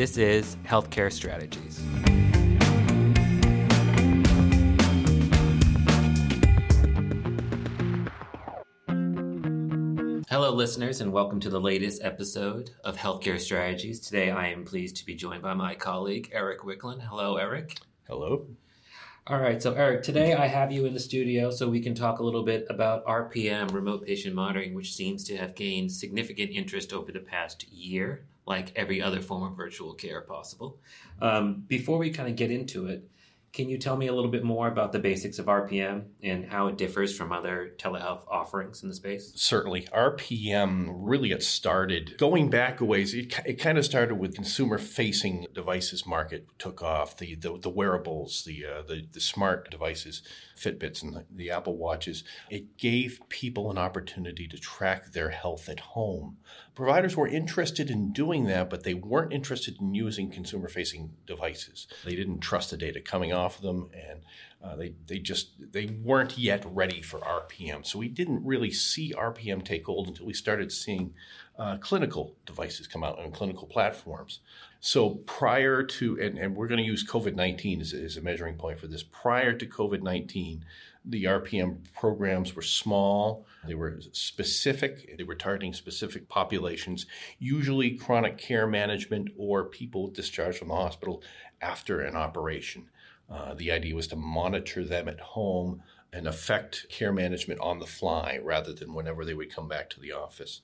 This is Healthcare Strategies. Hello, listeners, and welcome to the latest episode of Healthcare Strategies. Today, I am pleased to be joined by my colleague, Eric Wicklund. Hello, Eric. Hello. All right, so Eric, today I have you in the studio so we can talk a little bit about RPM, remote patient monitoring, which seems to have gained significant interest over the past year, like every other form of virtual care possible. Um, before we kind of get into it, can you tell me a little bit more about the basics of RPM and how it differs from other telehealth offerings in the space? Certainly. RPM really got started going back a ways. It, it kind of started with consumer facing devices market took off, the, the, the wearables, the, uh, the, the smart devices, Fitbits and the, Apple Watches. It gave people an opportunity to track their health at home. Providers were interested in doing that, but they weren't interested in using consumer facing devices. They didn't trust the data coming off of them and uh, they, they just they weren't yet ready for RPM. So we didn't really see RPM take hold until we started seeing uh, clinical devices come out on clinical platforms. So prior to, and, and we're going to use COVID 19 as, as a measuring point for this, prior to COVID 19, the RPM programs were small, they were specific, they were targeting specific populations, usually chronic care management or people discharged from the hospital after an operation. Uh, the idea was to monitor them at home and affect care management on the fly rather than whenever they would come back to the office.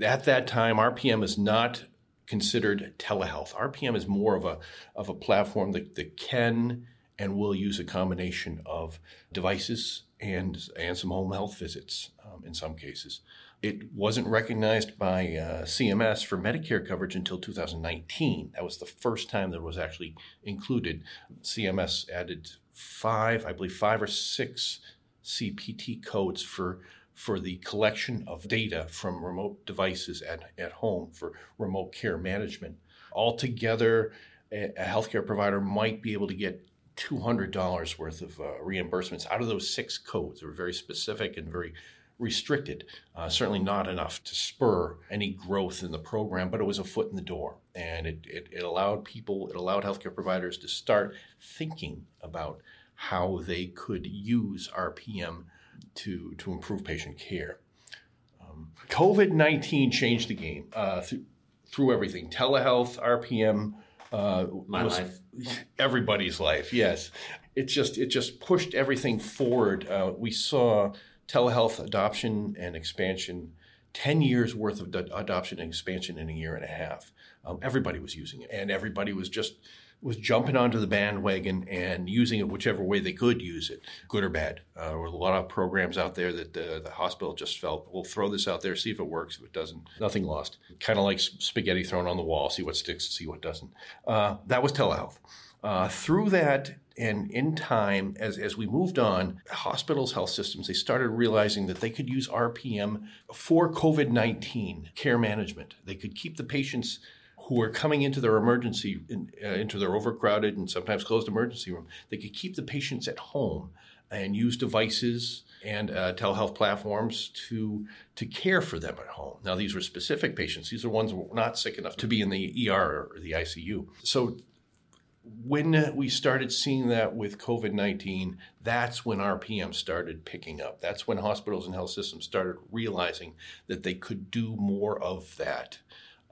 At that time, RPM is not considered telehealth. RPM is more of a, of a platform that, that can and will use a combination of devices and, and some home health visits um, in some cases. It wasn't recognized by uh, CMS for Medicare coverage until 2019. That was the first time that it was actually included. CMS added five, I believe, five or six CPT codes for for the collection of data from remote devices at, at home for remote care management. Altogether, a, a healthcare provider might be able to get $200 worth of uh, reimbursements out of those six codes. They were very specific and very restricted. Uh, certainly not enough to spur any growth in the program, but it was a foot in the door. And it, it, it allowed people, it allowed healthcare providers to start thinking about how they could use RPM to, to improve patient care. Um, COVID 19 changed the game uh, th- through everything telehealth, RPM. Uh, My life. Everybody's life, yes. It just it just pushed everything forward. Uh, we saw telehealth adoption and expansion, 10 years worth of adoption and expansion in a year and a half. Um, everybody was using it, and everybody was just was jumping onto the bandwagon and using it whichever way they could use it, good or bad. Uh, there were a lot of programs out there that the, the, hospital just felt, we'll throw this out there, see if it works. If it doesn't, nothing lost. Kind of like spaghetti thrown on the wall, see what sticks, see what doesn't. Uh, that was telehealth. Uh, through that and in time, as, as we moved on, hospitals, health systems, they started realizing that they could use RPM for COVID 19 care management. They could keep the patients who are coming into their emergency, uh, into their overcrowded and sometimes closed emergency room, they could keep the patients at home and use devices and uh, telehealth platforms to to care for them at home. Now, these were specific patients; these are ones who were not sick enough to be in the ER or the ICU. So, when we started seeing that with COVID 19, that's when RPM started picking up. That's when hospitals and health systems started realizing that they could do more of that.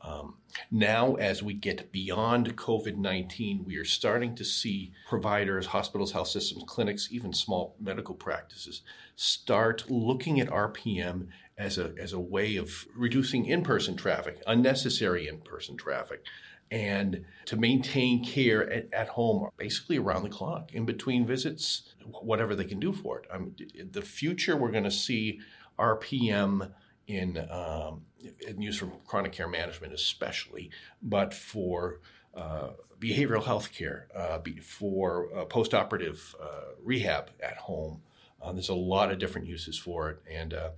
Um, now, as we get beyond COVID 19, we are starting to see providers, hospitals, health systems, clinics, even small medical practices start looking at RPM as a, as a way of reducing in person traffic, unnecessary in person traffic, and to maintain care at, at, home basically around the clock in between visits, whatever they can do for it. I mean, the future, we're going to see RPM in, um, in use for chronic care management, especially, but for uh, behavioral health care, uh, for uh, postoperative uh, rehab at home. Uh, there's a lot of different uses for it. And uh,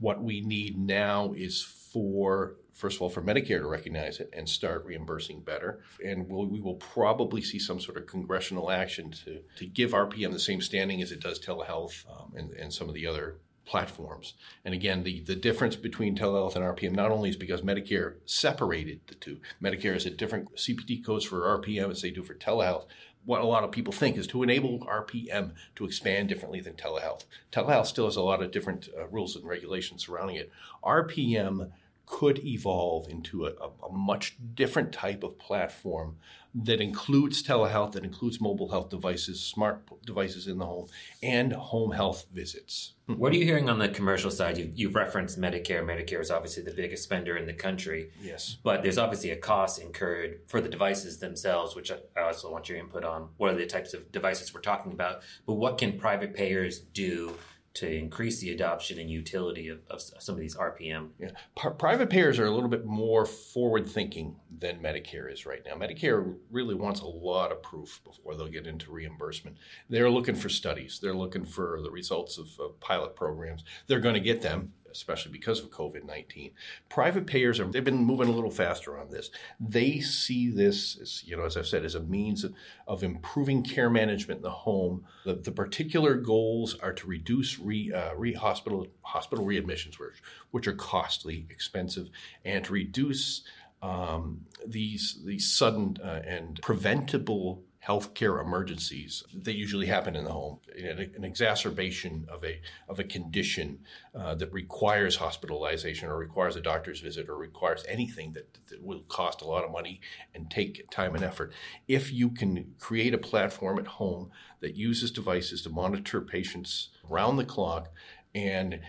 what we need now is for, first of all, for Medicare to recognize it and start reimbursing better. And we'll, we will probably see some sort of congressional action to, to give RPM the same standing as it does telehealth um, and, and some of the other platforms. And again, the, the difference between telehealth and RPM not only is because Medicare separated the two. Medicare has a different CPT codes for RPM as they do for telehealth. What a lot of people think is to enable RPM to expand differently than telehealth. Telehealth still has a lot of different uh, rules and regulations surrounding it. RPM could evolve into a, a, much different type of platform that includes telehealth, that includes mobile health devices, smart devices in the home, and home health visits. Hmm. What are you hearing on the commercial side? You've, you've, referenced Medicare. Medicare is obviously the biggest spender in the country. Yes. But there's obviously a cost incurred for the devices themselves, which I also want your input on. What are the types of devices we're talking about? But what can private payers do to increase the adoption and utility of, of some of these RPM. Yeah. P- private payers are a little bit more forward thinking than Medicare is right now. Medicare really wants a lot of proof before they'll get into reimbursement. They're looking for studies, they're looking for the results of, of pilot programs. They're going to get them especially because of COVID 19. Private payers are, they've been moving a little faster on this. They see this, as, you know, as I've said, as a means of, of improving care management in the home. The, the particular goals are to reduce re, uh, re hospital, hospital readmissions, which, which are costly, expensive, and to reduce um, these, these sudden uh, and preventable healthcare emergencies that usually happen in the home, an exacerbation of a of a condition uh, that requires hospitalization or requires a doctor's visit or requires anything that, that will cost a lot of money and take time and effort. If you can create a platform at home that uses devices to monitor patients around the clock and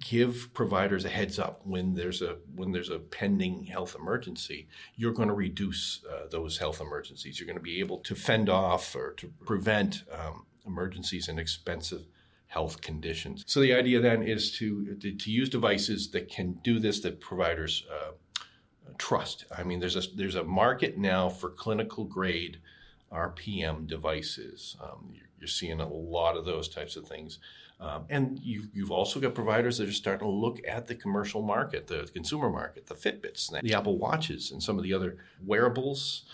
give providers a heads up when there's a when there's a pending health emergency you're going to reduce uh, those health emergencies. You're going to be able to fend off or to prevent um, emergencies and expensive health conditions. So the idea then is to, to, to use devices that can do this that providers uh, trust. I mean there's a there's a market now for clinical grade rpm devices. Um, you're, you're seeing a lot of those types of things um, and you've, you've also got providers that are starting to look at the commercial market, the consumer market, the Fitbits, the Apple Watches, and some of the other wearables.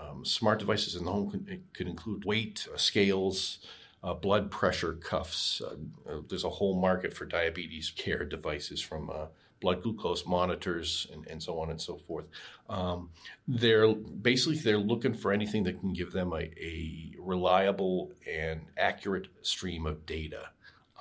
Um, smart devices in the home could, could include weight uh, scales, uh, blood pressure cuffs. Uh, uh, there's a whole market for diabetes care devices from uh, blood glucose monitors and, and, so on and so forth. Um, they're basically they're looking for anything that can give them a, a reliable and accurate stream of data.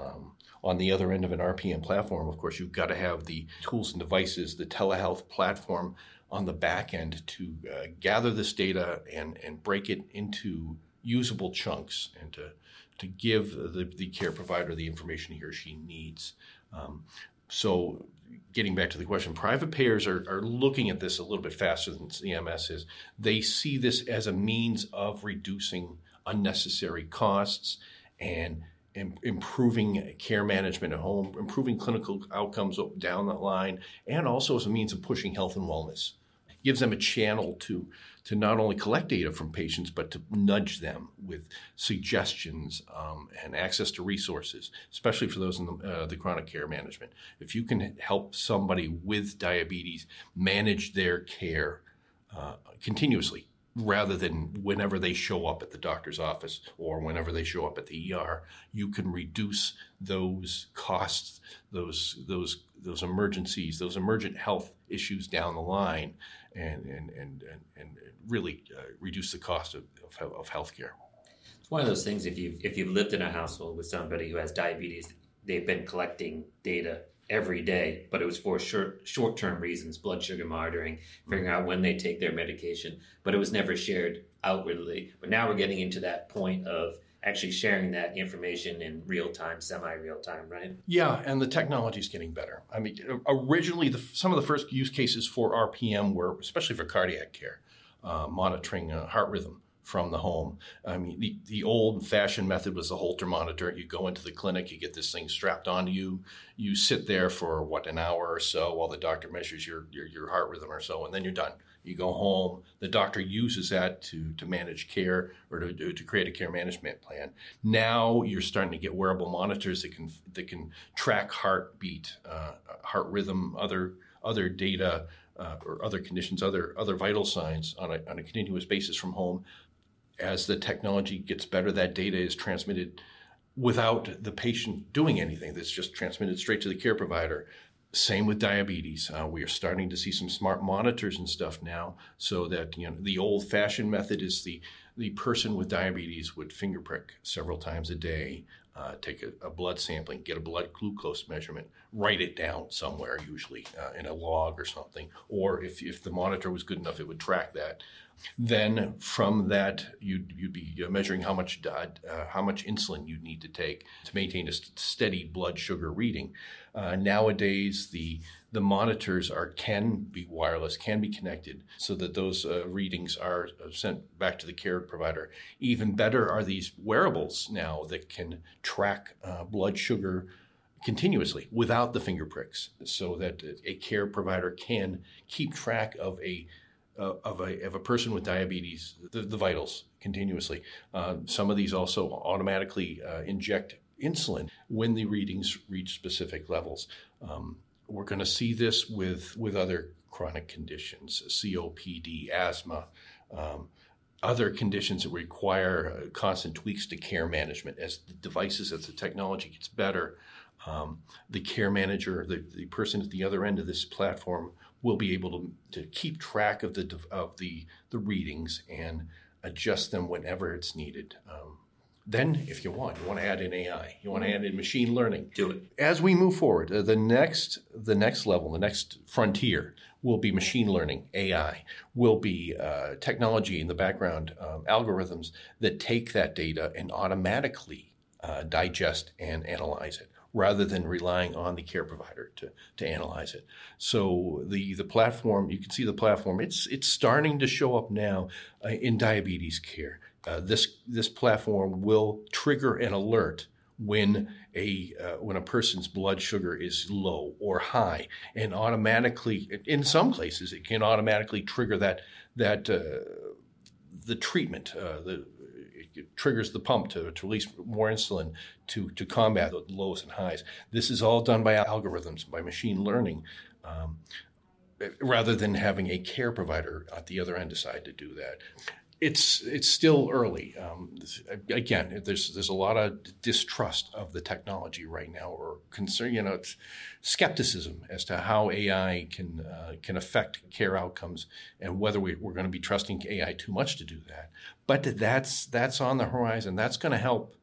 Um, on the other end of an RPM platform, of course, you've got to have the tools and devices, the telehealth platform on the back end to uh, gather this data and, and break it into usable chunks and to, to give the, the care provider the information he or she needs. Um, so, getting back to the question, private payers are, are looking at this a little bit faster than CMS is. They see this as a means of reducing unnecessary costs and improving care management at home, improving clinical outcomes down the line, and also as a means of pushing health and wellness. Gives them a channel to to not only collect data from patients, but to nudge them with suggestions um, and access to resources, especially for those in the, uh, the chronic care management. If you can help somebody with diabetes manage their care uh, continuously, rather than whenever they show up at the doctor's office or whenever they show up at the ER, you can reduce those costs, those those those emergencies, those emergent health issues down the line, and and and and, and really uh, reduce the cost of, of, of healthcare. It's one of those things. If you if you've lived in a household with somebody who has diabetes, they've been collecting data every day, but it was for short short term reasons, blood sugar monitoring, figuring out when they take their medication, but it was never shared outwardly. But now we're getting into that point of actually sharing that information in real time, semi real time, right? Yeah, and the technology is getting better. I mean, originally, the, some of the first use cases for RPM were, especially for cardiac care, uh, monitoring uh, heart rhythm from the home. I mean, the, the old fashioned method was the Holter monitor. You go into the clinic, you get this thing strapped onto you, you sit there for what, an hour or so while the doctor measures your, your, your heart rhythm or so, and then you're done. You go home. The doctor uses that to, to manage care or to, to create a care management plan. Now you're starting to get wearable monitors that can that can track heartbeat, uh, heart rhythm, other other data uh, or other conditions, other other vital signs on a, on a continuous basis from home as the technology gets better, that data is transmitted without the patient doing anything. That's just transmitted straight to the care provider. Same with diabetes. Uh, we are starting to see some smart monitors and stuff now, so that you know the old-fashioned method is the the person with diabetes would finger prick several times a day, uh, take a, a, blood sampling, get a blood glucose measurement, write it down somewhere, usually uh, in a log or something. Or if, if the monitor was good enough, it would track that. Then from that, you'd, you'd be measuring how much uh, how much insulin you'd need to take to maintain a steady blood sugar reading. Uh, nowadays, the the monitors are can be wireless, can be connected, so that those uh, readings are uh, sent back to the care provider. Even better are these wearables now that can track uh, blood sugar continuously without the finger pricks, so that a care provider can keep track of a uh, of a of a person with diabetes, the, the vitals continuously. Uh, some of these also automatically uh, inject insulin when the readings reach specific levels. Um, we're going to see this with, with other chronic conditions, COPD, asthma, um, other conditions that require uh, constant tweaks to care management. As the devices, as the technology gets better, um, the care manager, the, the person at the other end of this platform, will be able to, to keep track of the of the the readings and adjust them whenever it's needed. Um, then, if you want, you want to add in AI, you want to add in machine learning. Do it. As we move forward, uh, the next the next level, the next frontier will be machine learning, AI, will be uh, technology in the background, um, algorithms that take that data and automatically uh, digest and analyze it rather than relying on the care provider to, to analyze it. So the, the platform, you can see the platform, it's, it's starting to show up now uh, in diabetes care. Uh, this this platform will trigger an alert when a uh, when a person's blood sugar is low or high, and automatically, in some places, it can automatically trigger that that uh, the treatment. Uh, the triggers the pump to, to release more insulin to, to combat the lows and highs. This is all done by algorithms, by machine learning. Um, rather than having a care provider at the other end decide to do that it's it's still early. Um, again, there's there's a lot of distrust of the technology right now, or concern. You know, skepticism as to how AI can uh, can affect care outcomes, and whether we, we're going to be trusting AI too much to do that. But that's that's on the horizon. That's going to help,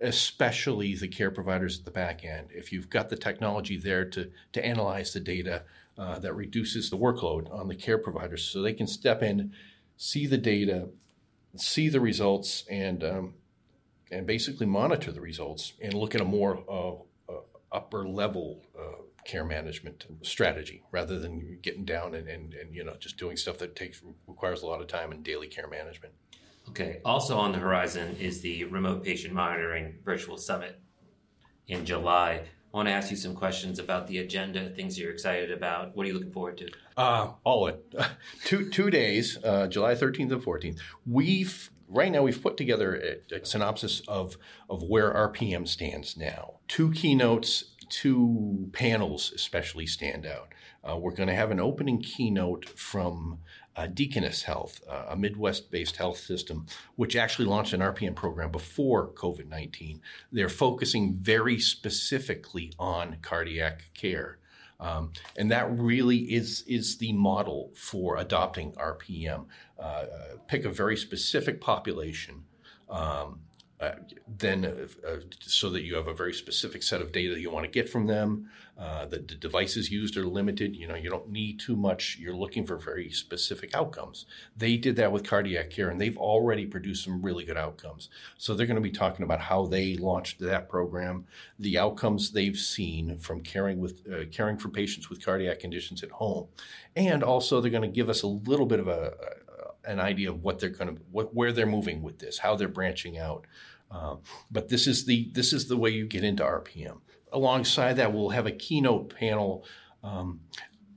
especially the care providers at the back end. If you've got the technology there to to analyze the data, uh, that reduces the workload on the care providers, so they can step in see the data, see the results and um, and basically monitor the results and look at a more uh, uh, upper level uh, care management strategy rather than getting down and, and, and you know just doing stuff that takes requires a lot of time and daily care management. Okay. Also on the horizon is the remote patient monitoring virtual summit in July. I want to ask you some questions about the agenda, things you're excited about. What are you looking forward to? Uh, all it. two, two days, uh, July 13th and 14th. We've right now we've put together a, a, synopsis of, of where RPM stands now. Two keynotes, two panels especially stand out. Uh, we're going to have an opening keynote from uh, Deaconess Health, uh, a Midwest based health system, which actually launched an RPM program before COVID 19. They're focusing very specifically on cardiac care. Um, and that really is, is the model for adopting RPM. Uh, uh, pick a very specific population. Um, uh, then uh, uh, so that you have a very specific set of data you want to get from them. Uh, the, the, devices used are limited. You know, you don't need too much. You're looking for very specific outcomes. They did that with cardiac care, and they've already produced some really good outcomes. So they're going to be talking about how they launched that program, the outcomes they've seen from caring with uh, caring for patients with cardiac conditions at home, and also they're going to give us a little bit of a, an idea of what they're going to what, where they're moving with this, how they're branching out. Um, but this is the this is the way you get into RPM. Alongside that, we'll have a keynote panel um,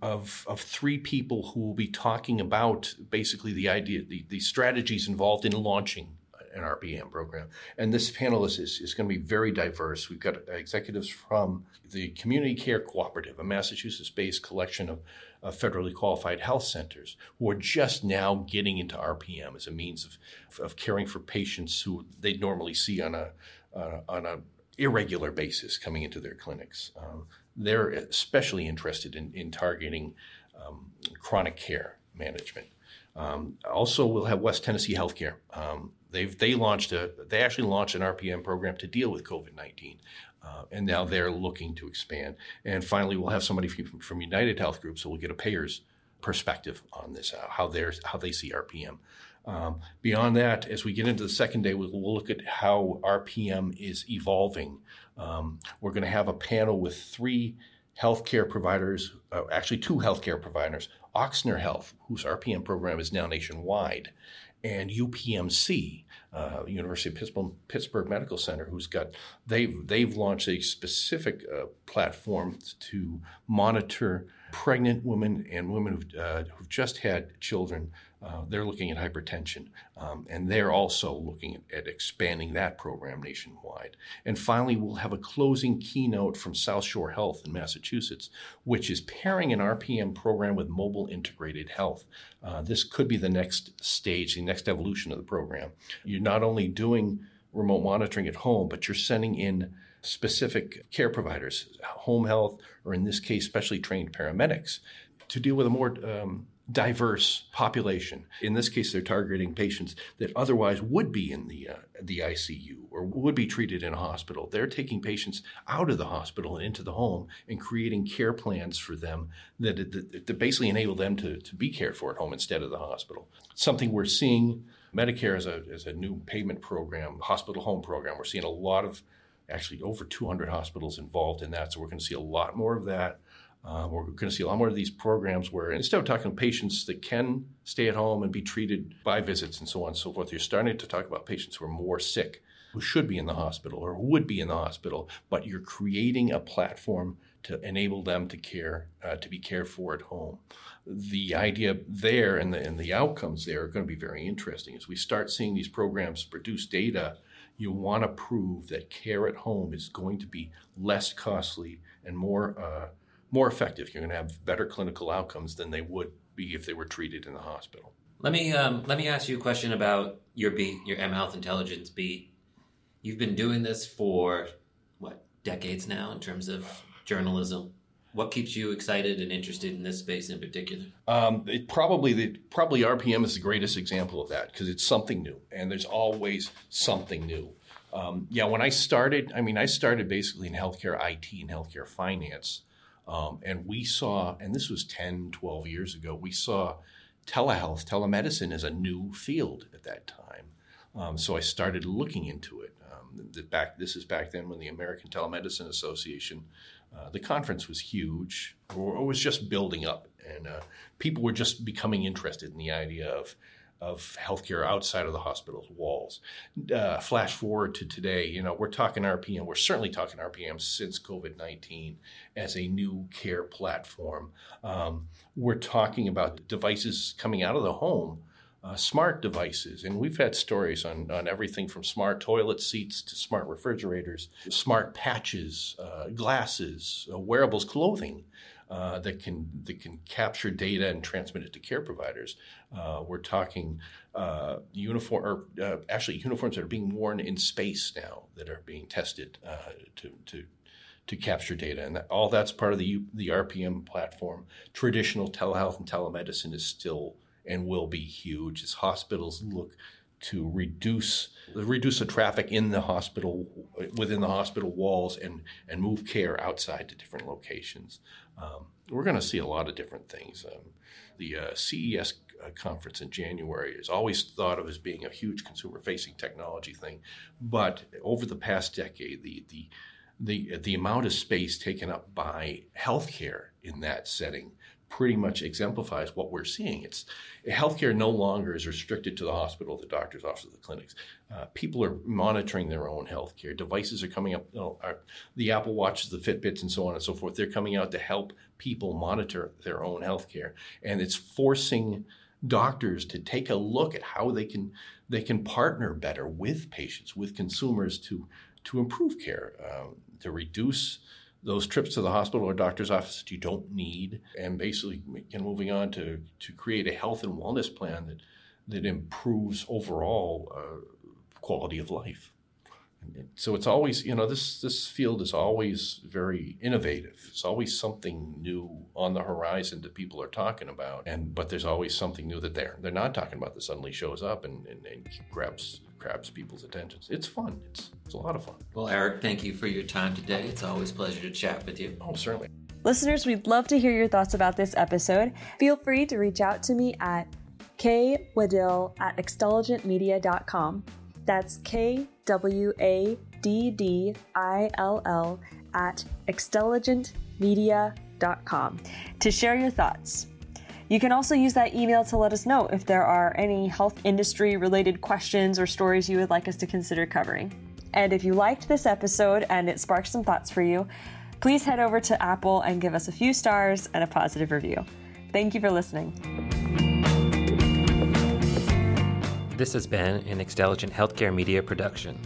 of of three people who will be talking about basically the idea, the, the strategies involved in launching an RPM program. And this panel is, is, going to be very diverse. We've got executives from the Community Care Cooperative, a Massachusetts based collection of uh, federally qualified health centers who are just now getting into RPM as a means of, of caring for patients who they normally see on a, uh, on a irregular basis coming into their clinics. Um, they're especially interested in, in targeting um, chronic care management. Um, also, we'll have West Tennessee Healthcare. Um, they've they launched a they actually launched an RPM program to deal with COVID nineteen, uh, and now they're looking to expand. And finally, we'll have somebody from, from UnitedHealth Group, so we'll get a payer's perspective on this, uh, how they how they see RPM. Um, beyond that, as we get into the second day, we'll, we'll look at how RPM is evolving. Um, we're going to have a panel with three healthcare providers, uh, actually two healthcare providers, Ochsner Health, whose RPM program is now nationwide, and UPMC, uh, University of Pittsburgh, Pittsburgh, Medical Center, who's got they've they've launched a specific uh, platform to monitor pregnant women and women who've, uh, who've just had children uh, they're looking at hypertension, um, and they're also looking at, at, expanding that program nationwide. And finally, we'll have a closing keynote from South Shore Health in Massachusetts, which is pairing an RPM program with mobile integrated health. Uh, this could be the next stage, the next evolution of the program. You're not only doing remote monitoring at home, but you're sending in specific care providers, home health, or in this case, specially trained paramedics, to deal with a more um, diverse population. In this case, they're targeting patients that otherwise would be in the uh, the ICU or would be treated in a hospital. They're taking patients out of the hospital and into the home and creating care plans for them that, that, that basically enable them to, to be cared for at home instead of the hospital. Something we're seeing. Medicare is a, is a new payment program, hospital home program. We're seeing a lot of, actually over 200 hospitals involved in that. So we're going to see a lot more of that. Uh, we're going to see a lot more of these programs where instead of talking to patients that can stay at home and be treated by visits and so on and so forth, you're starting to talk about patients who are more sick, who should be in the hospital or would be in the hospital, but you're creating a platform to enable them to care, uh, to be cared for at home. The idea there and the, and the outcomes there are going to be very interesting. As we start seeing these programs produce data, you want to prove that care at home is going to be less costly and more uh, more effective. You're going to have better clinical outcomes than they would be if they were treated in the hospital. Let me um, let me ask you a question about your beat, your mHealthIntelligence beat. You've been doing this for what decades now in terms of journalism. What keeps you excited and interested in this space in particular? Um, it probably the, probably RPM is the greatest example of that because it's something new, and there's always something new. Um, yeah, when I started, I mean, I started basically in healthcare IT and healthcare finance. Um, and we saw, and this was 10, 12 years ago, we saw telehealth, telemedicine as a new field at that time. Um, so I started looking into it. Um, back, this is back then when the American Telemedicine Association, uh, the conference was huge, or, or was just building up, and uh, people were just becoming interested in the idea of of healthcare outside of the hospital's walls. Uh, flash forward to today, you know, we're talking RPM. We're certainly talking RPM since COVID 19 as a new care platform. Um, we're talking about devices coming out of the home. Uh, smart devices. And we've had stories on, on everything from smart toilet seats to smart refrigerators, smart patches, uh, glasses, uh, wearables, clothing uh, that can that can capture data and transmit it to care providers. Uh, we're talking uh, uniform, or actually uniforms that are being worn in space now that are being tested to to to capture data, and that, all that's part of the the RPM platform. Traditional telehealth and telemedicine is still and will be huge as hospitals look to reduce reduce the traffic in the hospital within the hospital walls and and move care outside to different locations. Um, we're going to see a lot of different things. Um, the uh, CES uh, conference in January is always thought of as being a huge consumer-facing technology thing, but over the past decade, the the the the amount of space taken up by healthcare in that setting pretty much exemplifies what we're seeing. It's healthcare no longer is restricted to the hospital, the doctor's office, the clinics. Uh, people are monitoring their own healthcare. Devices are coming up. You know, the Apple Watches, the Fitbits, and so on and so forth. They're coming out to help people monitor their own healthcare, and it's forcing doctors to take a look at how they can they can partner better with patients, with consumers to to improve care, uh, to reduce those trips to the hospital or doctor's office that you don't need, and basically know, moving on to, to create a health and wellness plan that, that improves overall uh, quality of life. So it's always, you know, this this field is always very innovative. It's always something new on the horizon that people are talking about, and but there's always something new that they're they're not talking about that suddenly shows up and, and, and grabs grabs people's attentions. It's fun. It's it's a lot of fun. Well, Eric, thank you for your time today. It's always a pleasure to chat with you. Oh, certainly. Listeners, we'd love to hear your thoughts about this episode. Feel free to reach out to me at kwaddill at xtelligentmedia.com. That's K W A D D I L L at xtelligentmedia.com to share your thoughts. You can also use that email to let us know if there are any health industry related questions or stories you would like us to consider covering. And if you liked this episode and it sparked some thoughts for you, please head over to Apple and give us a few stars and a positive review. Thank you for listening. This has been an Xtelligent Healthcare Media production.